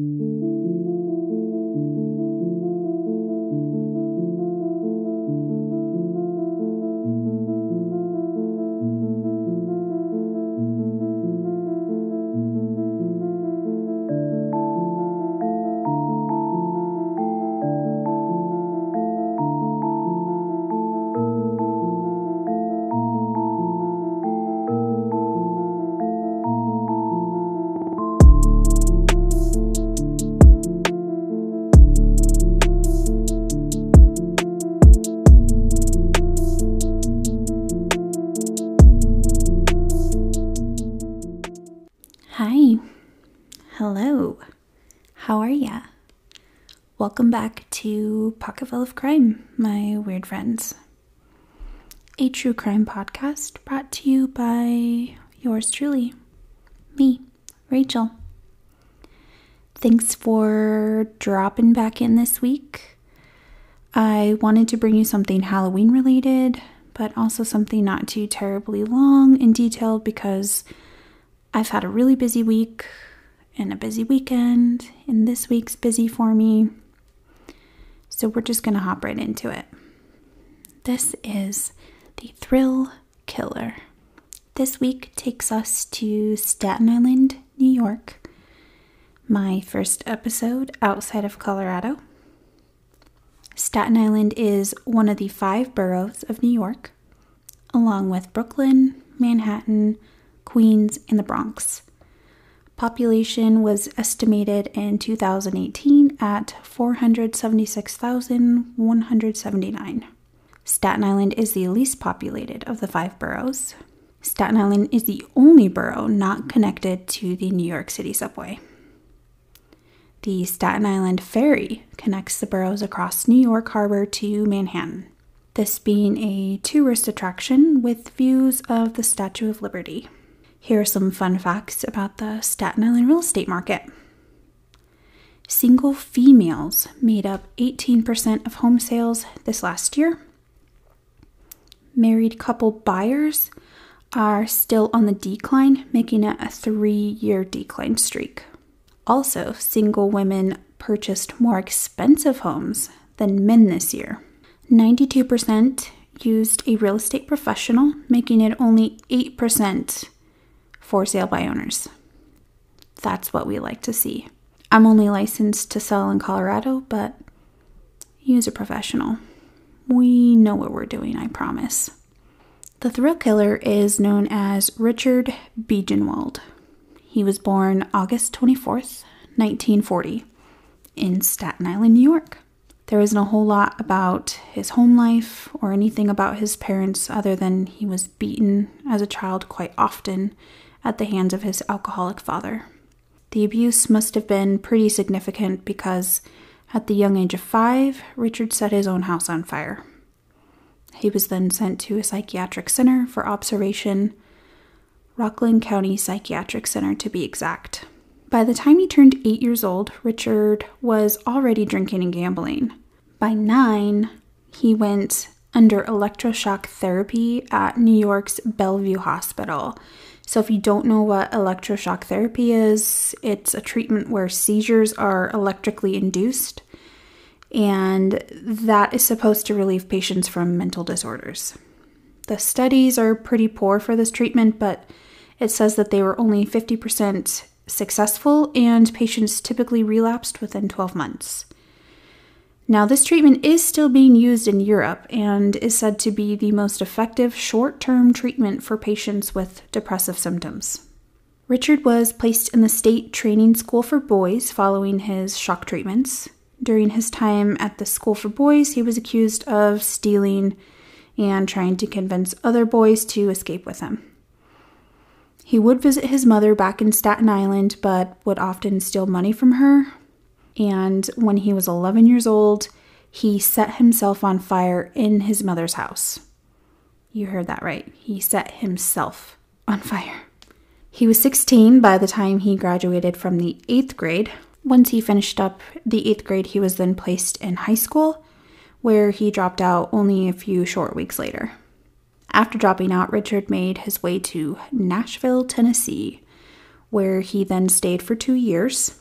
Hi. Welcome back to Pocketful of Crime, my weird friends. A true crime podcast brought to you by yours truly, me, Rachel. Thanks for dropping back in this week. I wanted to bring you something Halloween related, but also something not too terribly long and detailed because I've had a really busy week and a busy weekend, and this week's busy for me. So we're just going to hop right into it. This is the Thrill Killer. This week takes us to Staten Island, New York. My first episode outside of Colorado. Staten Island is one of the five boroughs of New York, along with Brooklyn, Manhattan, Queens, and the Bronx. Population was estimated in 2018 at 476,179. Staten Island is the least populated of the five boroughs. Staten Island is the only borough not connected to the New York City subway. The Staten Island Ferry connects the boroughs across New York Harbor to Manhattan, this being a tourist attraction with views of the Statue of Liberty. Here are some fun facts about the Staten Island real estate market. Single females made up 18% of home sales this last year. Married couple buyers are still on the decline, making it a three year decline streak. Also, single women purchased more expensive homes than men this year. 92% used a real estate professional, making it only 8% for sale by owners. That's what we like to see. I'm only licensed to sell in Colorado, but use a professional. We know what we're doing, I promise. The thrill killer is known as Richard Biegenwald. He was born August 24th, 1940, in Staten Island, New York. There isn't a whole lot about his home life or anything about his parents other than he was beaten as a child quite often at the hands of his alcoholic father. The abuse must have been pretty significant because at the young age of five, Richard set his own house on fire. He was then sent to a psychiatric center for observation, Rockland County Psychiatric Center to be exact. By the time he turned eight years old, Richard was already drinking and gambling. By nine, he went under electroshock therapy at New York's Bellevue Hospital so, if you don't know what electroshock therapy is, it's a treatment where seizures are electrically induced, and that is supposed to relieve patients from mental disorders. The studies are pretty poor for this treatment, but it says that they were only 50% successful, and patients typically relapsed within 12 months. Now, this treatment is still being used in Europe and is said to be the most effective short term treatment for patients with depressive symptoms. Richard was placed in the State Training School for Boys following his shock treatments. During his time at the School for Boys, he was accused of stealing and trying to convince other boys to escape with him. He would visit his mother back in Staten Island, but would often steal money from her, and when he was 11 years old, he set himself on fire in his mother's house. You heard that right. He set himself on fire. He was 16 by the time he graduated from the eighth grade. Once he finished up the eighth grade, he was then placed in high school, where he dropped out only a few short weeks later. After dropping out, Richard made his way to Nashville, Tennessee, where he then stayed for two years.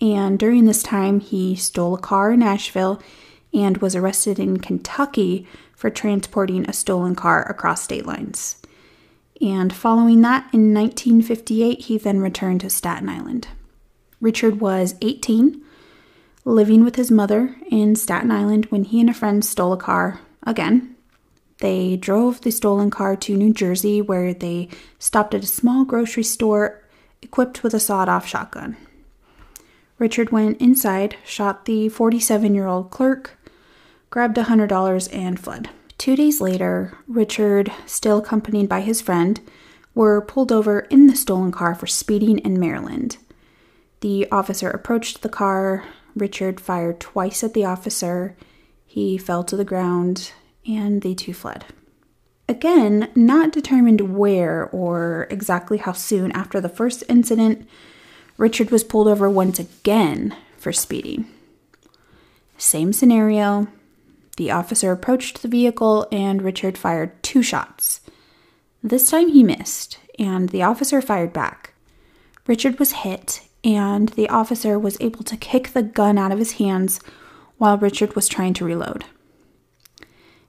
And during this time, he stole a car in Nashville and was arrested in Kentucky for transporting a stolen car across state lines. And following that, in 1958, he then returned to Staten Island. Richard was 18, living with his mother in Staten Island when he and a friend stole a car again. They drove the stolen car to New Jersey, where they stopped at a small grocery store equipped with a sawed off shotgun. Richard went inside, shot the 47 year old clerk, grabbed $100, and fled. Two days later, Richard, still accompanied by his friend, were pulled over in the stolen car for speeding in Maryland. The officer approached the car. Richard fired twice at the officer. He fell to the ground, and they two fled. Again, not determined where or exactly how soon after the first incident, Richard was pulled over once again for speeding. Same scenario. The officer approached the vehicle and Richard fired two shots. This time he missed, and the officer fired back. Richard was hit, and the officer was able to kick the gun out of his hands while Richard was trying to reload.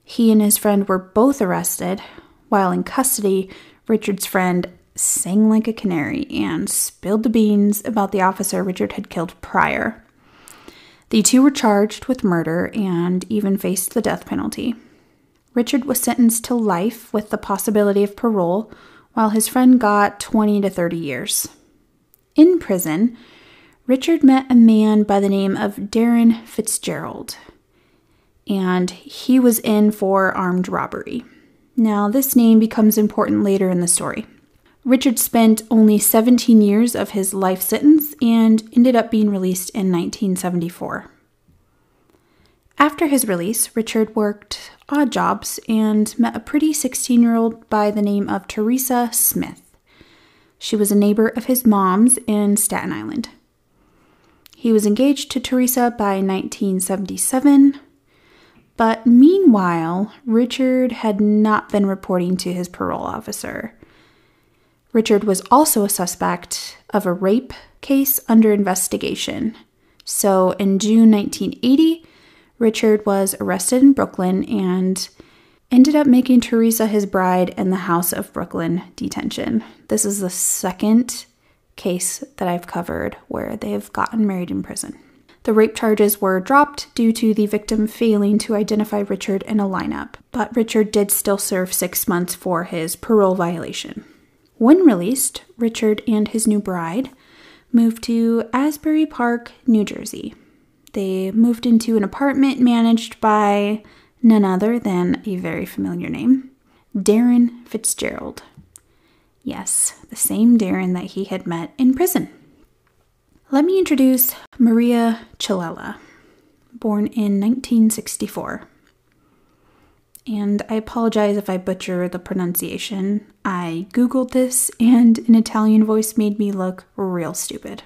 He and his friend were both arrested. While in custody, Richard's friend sang like a canary and spilled the beans about the officer Richard had killed prior. The two were charged with murder and even faced the death penalty. Richard was sentenced to life with the possibility of parole, while his friend got 20 to 30 years. In prison, Richard met a man by the name of Dherran Fitzgerald, and he was in for armed robbery. Now, this name becomes important later in the story. Richard spent only 17 years of his life sentence and ended up being released in 1974. After his release, Richard worked odd jobs and met a pretty 16 year old by the name of Teresa Smith. She was a neighbor of his mom's in Staten Island. He was engaged to Teresa by 1977, but meanwhile, Richard had not been reporting to his parole officer. Richard was also a suspect of a rape case under investigation. So in June 1980, Richard was arrested in Brooklyn and ended up making Teresa his bride in the House of Brooklyn detention. This is the second case that I've covered where they have gotten married in prison. The rape charges were dropped due to the victim failing to identify Richard in a lineup, but Richard did still serve six months for his parole violation. When released, Richard and his new bride moved to Asbury Park, New Jersey. They moved into an apartment managed by none other than a very familiar name Dherran Fitzgerald. Yes, the same Dherran that he had met in prison. Let me introduce Maria Ciallella, born in 1964. And I apologize if I butcher the pronunciation. I googled this, and an Italian voice made me look real stupid.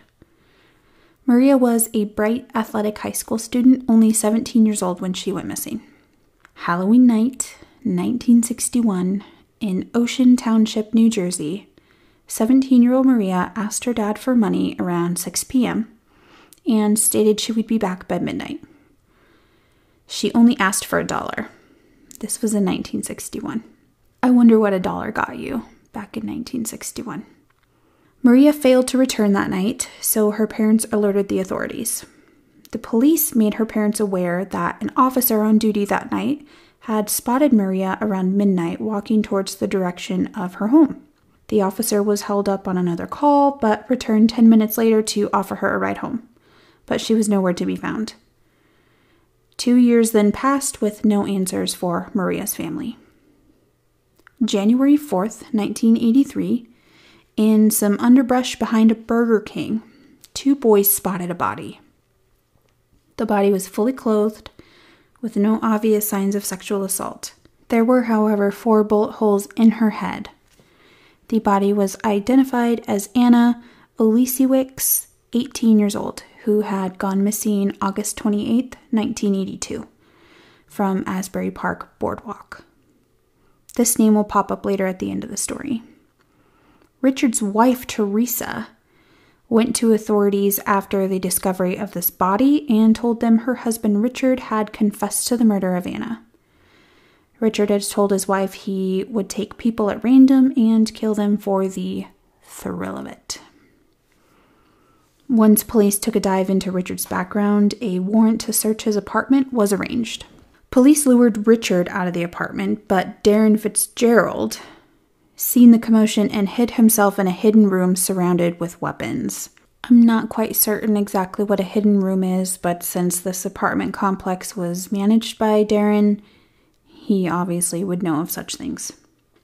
Maria was a bright, athletic high school student, only 17 years old when she went missing. Halloween night, 1961, in Ocean Township, New Jersey, 17 year old Maria asked her dad for money around 6 p.m. and stated she would be back by midnight. She only asked for a dollar. This was in 1961. I wonder what a dollar got you back in 1961. Maria failed to return that night, so her parents alerted the authorities. The police made her parents aware that an officer on duty that night had spotted Maria around midnight walking towards the direction of her home. The officer was held up on another call, but returned 10 minutes later to offer her a ride home. But she was nowhere to be found. Two years then passed with no answers for Maria's family. January 4th, 1983, in some underbrush behind a Burger King, two boys spotted a body. The body was fully clothed, with no obvious signs of sexual assault. There were, however, four bullet holes in her head. The body was identified as Anna Olesiewicz, 18 years old, who had gone missing August 28, 1982, from Asbury Park Boardwalk. This name will pop up later at the end of the story. Richard's wife, Teresa, went to authorities after the discovery of this body and told them her husband Richard had confessed to the murder of Anna. Richard had told his wife he would take people at random and kill them for the thrill of it. Once police took a dive into Richard's background, a warrant to search his apartment was arranged. Police lured Richard out of the apartment, but Dherran Fitzgerald, seen the commotion and hid himself in a hidden room surrounded with weapons. I'm not quite certain exactly what a hidden room is, but since this apartment complex was managed by Dherran, he obviously would know of such things.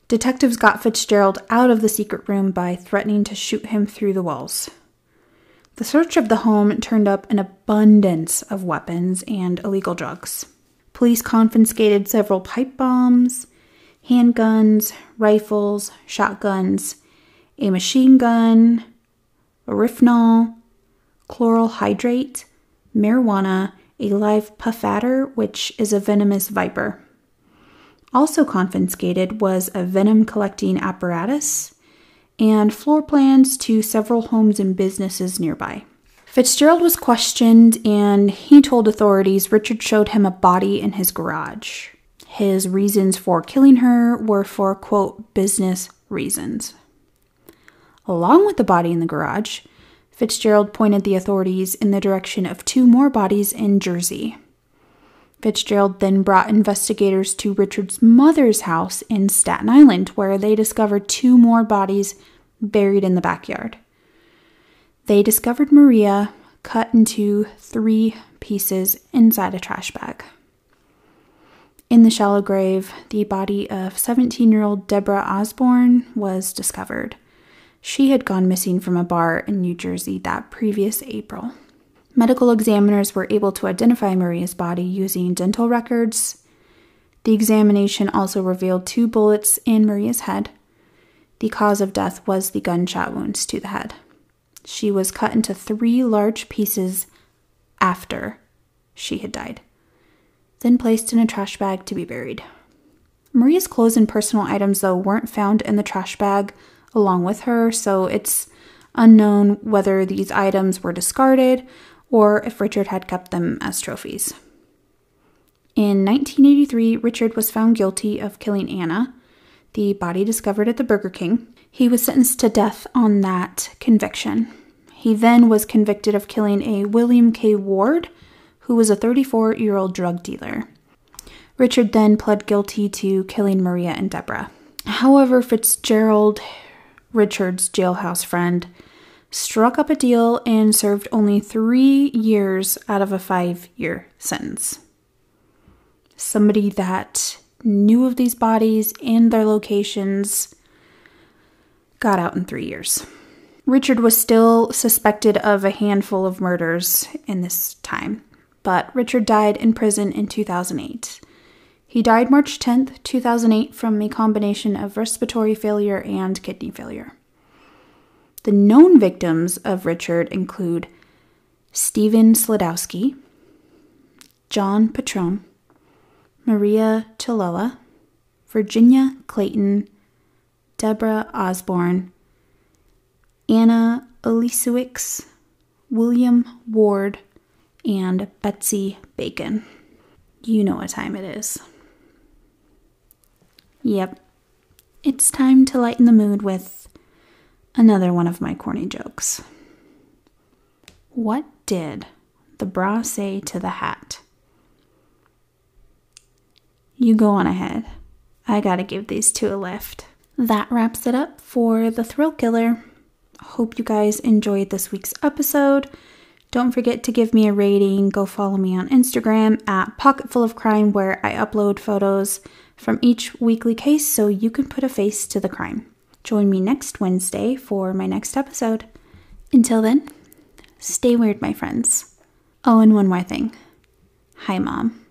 Detectives got Fitzgerald out of the secret room by threatening to shoot him through the walls. The search of the home turned up an abundance of weapons and illegal drugs. Police confiscated several pipe bombs, handguns, rifles, shotguns, a machine gun, rohypnol, chloral hydrate, marijuana, a live puff adder, which is a venomous viper. Also confiscated was a venom collecting apparatus and floor plans to several homes and businesses nearby. Fitzgerald was questioned and he told authorities Richard showed him a body in his garage. His reasons for killing her were for, quote, business reasons. Along with the body in the garage, Fitzgerald pointed the authorities in the direction of two more bodies in Jersey. Fitzgerald then brought investigators to Richard's mother's house in Staten Island, where they discovered two more bodies buried in the backyard. They discovered Maria cut into three pieces inside a trash bag. In the shallow grave, the body of 17 year old Deborah Osborne was discovered. She had gone missing from a bar in New Jersey that previous April. Medical examiners were able to identify Maria's body using dental records. The examination also revealed two bullets in Maria's head. The cause of death was the gunshot wounds to the head. She was cut into three large pieces after she had died then placed in a trash bag to be buried. Maria's clothes and personal items, though, weren't found in the trash bag along with her, so it's unknown whether these items were discarded or if Richard had kept them as trophies. In 1983, Richard was found guilty of killing Anna, the body discovered at the Burger King. He was sentenced to death on that conviction. He then was convicted of killing a William K. Ward, who was a 34 year old drug dealer. Richard then pled guilty to killing Maria and Deborah. However, Fitzgerald, Richard's jailhouse friend, struck up a deal and served only three years out of a five year sentence. Somebody that knew of these bodies and their locations got out in three years. Richard was still suspected of a handful of murders in this time but Richard died in prison in 2008. He died March 10, 2008, from a combination of respiratory failure and kidney failure. The known victims of Richard include Stephen Sladowski, John Petrone, Maria Chilola, Virginia Clayton, Deborah Osborne, Anna Olesiewicz, William Ward, and Betsy Bacon. You know what time it is. Yep, it's time to lighten the mood with another one of my corny jokes. What did the bra say to the hat? You go on ahead. I gotta give these two a lift. That wraps it up for The Thrill Killer. Hope you guys enjoyed this week's episode. Don't forget to give me a rating. Go follow me on Instagram at Pocketful of Crime, where I upload photos from each weekly case so you can put a face to the crime. Join me next Wednesday for my next episode. Until then, stay weird, my friends. Oh, and one more thing. Hi, Mom.